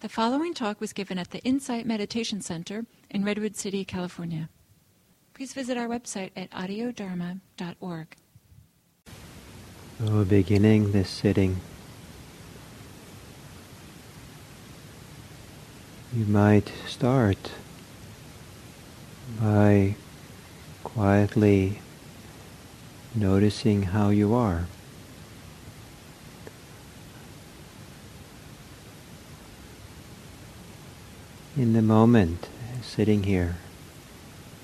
The following talk was given at the Insight Meditation Center in Redwood City, California. Please visit our website at audiodharma.org. So, beginning this sitting, you might start by quietly noticing how you are. In the moment, sitting here,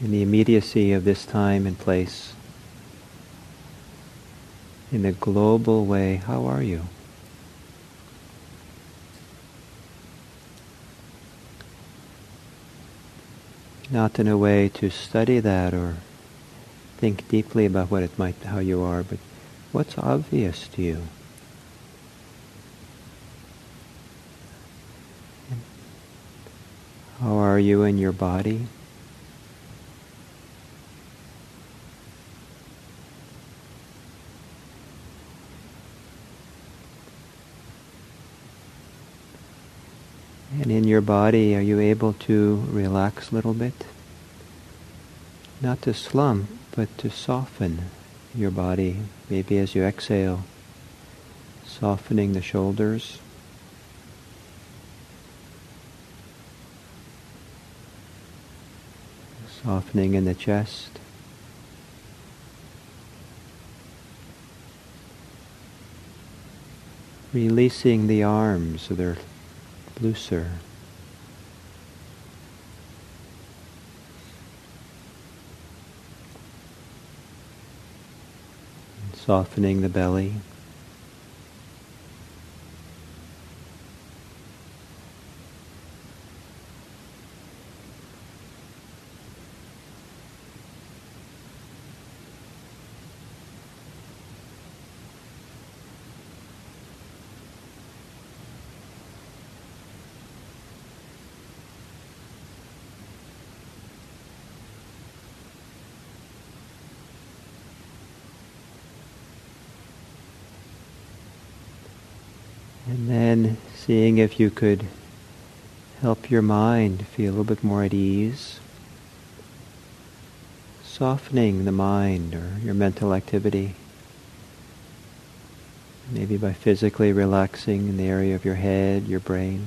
in the immediacy of this time and place, in a global way, how are you? Not in a way to study that or think deeply about what it might, how you are, but what's obvious to you? How are you in your body? And in your body, are you able to relax a little bit? Not to slump, but to soften your body, maybe as you exhale, softening the shoulders. Softening in the chest. Releasing the arms so they're looser. Softening the belly. And then seeing if you could help your mind feel a little bit more at ease. Softening the mind or your mental activity. Maybe by physically relaxing in the area of your head, your brain.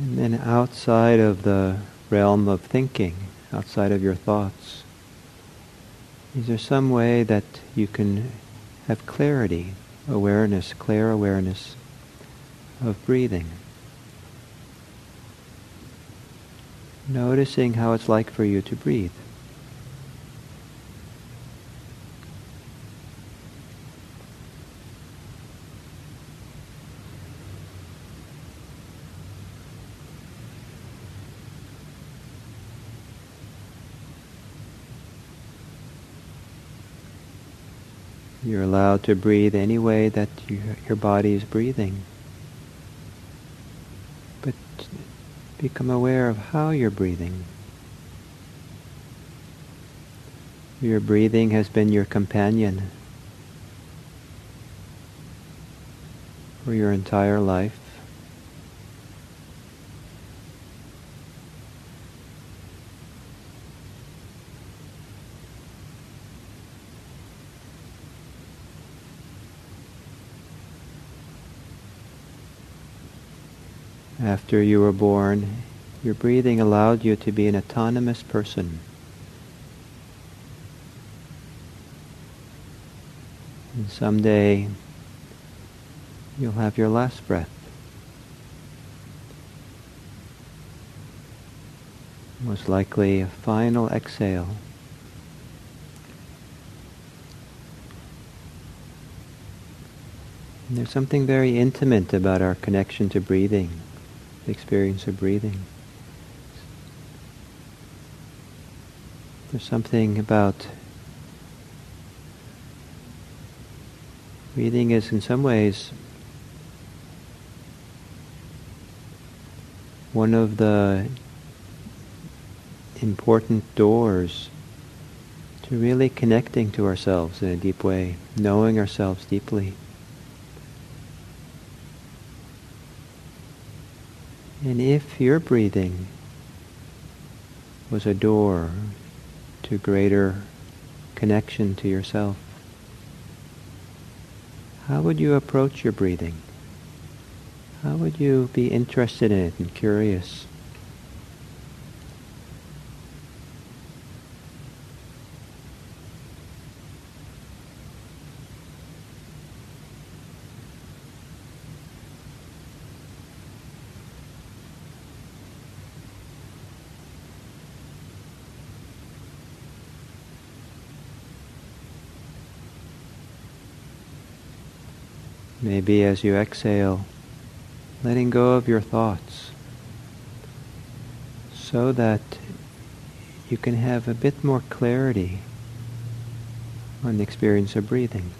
And then outside of the realm of thinking, outside of your thoughts, is there some way that you can have clarity, awareness, clear awareness of breathing? Noticing how it's like for you to breathe. You're allowed to breathe any way that you, your body is breathing. But become aware of how you're breathing. Your breathing has been your companion for your entire life. After you were born, your breathing allowed you to be an autonomous person. And someday you'll have your last breath. Most likely a final exhale. And there's something very intimate about our connection to breathing, the experience of breathing. There's something about breathing is in some ways one of the important doors to really connecting to ourselves in a deep way, knowing ourselves deeply. And if your breathing was a door to greater connection to yourself, how would you approach your breathing? How would you be interested in it and curious? Maybe as you exhale, letting go of your thoughts so that you can have a bit more clarity on the experience of breathing.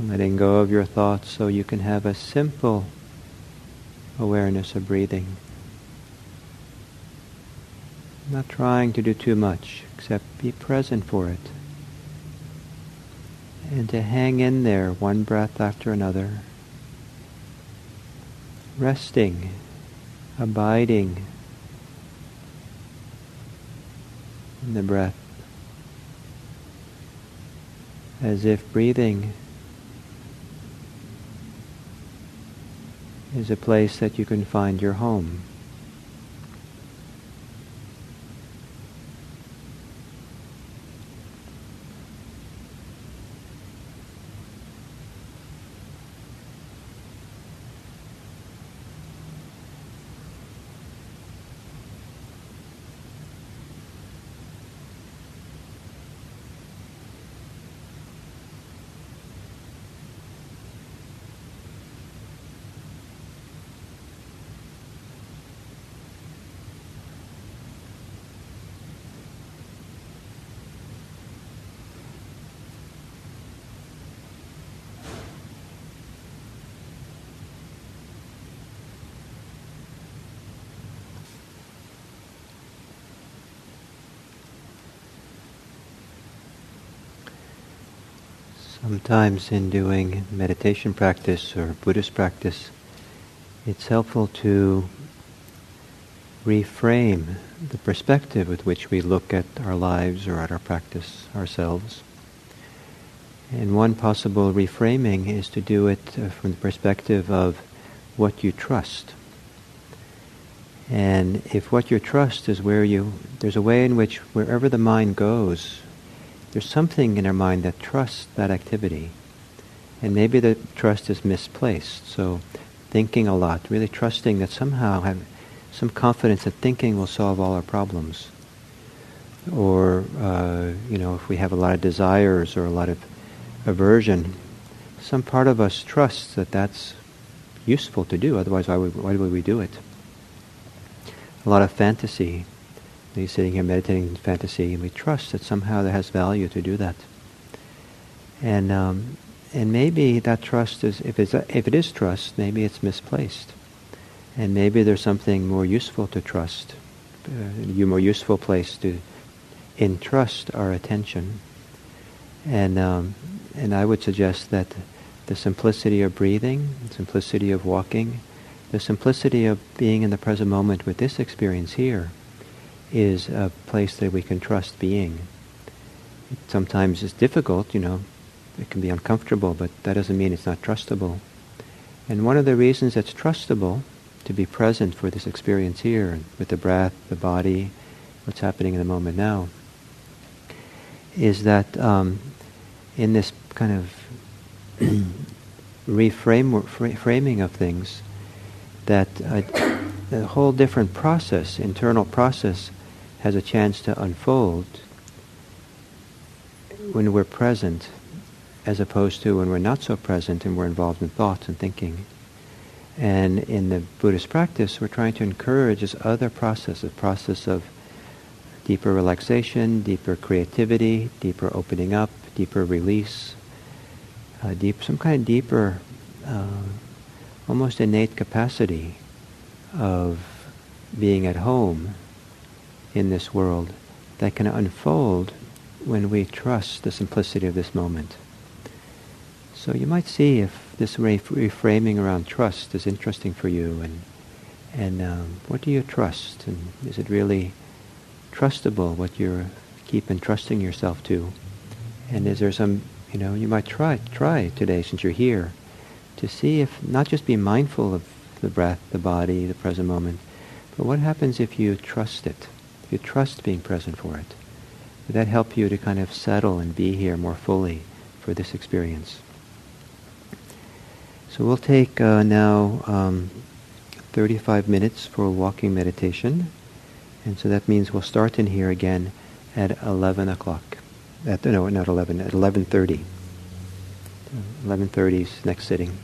Letting go of your thoughts so you can have a simple awareness of breathing. Not trying to do too much, except be present for it. And to hang in there one breath after another. Resting, abiding in the breath. As if breathing is a place that you can find your home. Sometimes in doing meditation practice or Buddhist practice, it's helpful to reframe the perspective with which we look at our lives or at our practice ourselves. And one possible reframing is to do it uh, from the perspective of what you trust. And if what you trust is where you, there's a way in which wherever the mind goes, there's something in our mind that trusts that activity. And maybe the trust is misplaced. So thinking a lot, really trusting that somehow have some confidence that thinking will solve all our problems. Or, uh, you know, if we have a lot of desires or a lot of aversion, some part of us trusts that that's useful to do, otherwise why would, why would we do it? A lot of fantasy, He's sitting here meditating in fantasy, and we trust that somehow there has value to do that. And um, and maybe that trust is, if it's if it is trust, maybe it's misplaced, and maybe there's something more useful to trust, uh, a more useful place to entrust our attention. And um, and I would suggest that the simplicity of breathing, the simplicity of walking, the simplicity of being in the present moment with this experience here is a place that we can trust being. Sometimes it's difficult, you know, it can be uncomfortable, but that doesn't mean it's not trustable. And one of the reasons it's trustable to be present for this experience here, with the breath, the body, what's happening in the moment now, is that um, in this kind of reframe framing of things, that a, a whole different process, internal process, has a chance to unfold when we're present as opposed to when we're not so present and we're involved in thoughts and thinking. And in the Buddhist practice, we're trying to encourage this other process, a process of deeper relaxation, deeper creativity, deeper opening up, deeper release, uh, deep, some kind of deeper, uh, almost innate capacity of being at home in this world that can unfold when we trust the simplicity of this moment. So you might see if this reframing around trust is interesting for you, and and um, what do you trust, and is it really trustable what you're keep entrusting yourself to, and is there some you know you might try try today since you're here to see if not just be mindful of the breath, the body, the present moment, but what happens if you trust it, if you trust being present for it. Would that help you to kind of settle and be here more fully for this experience? So we'll take uh, now um, 35 minutes for walking meditation. And so that means we'll start in here again at 11 o'clock. At, no, not 11, at 11.30. 11.30 is next sitting.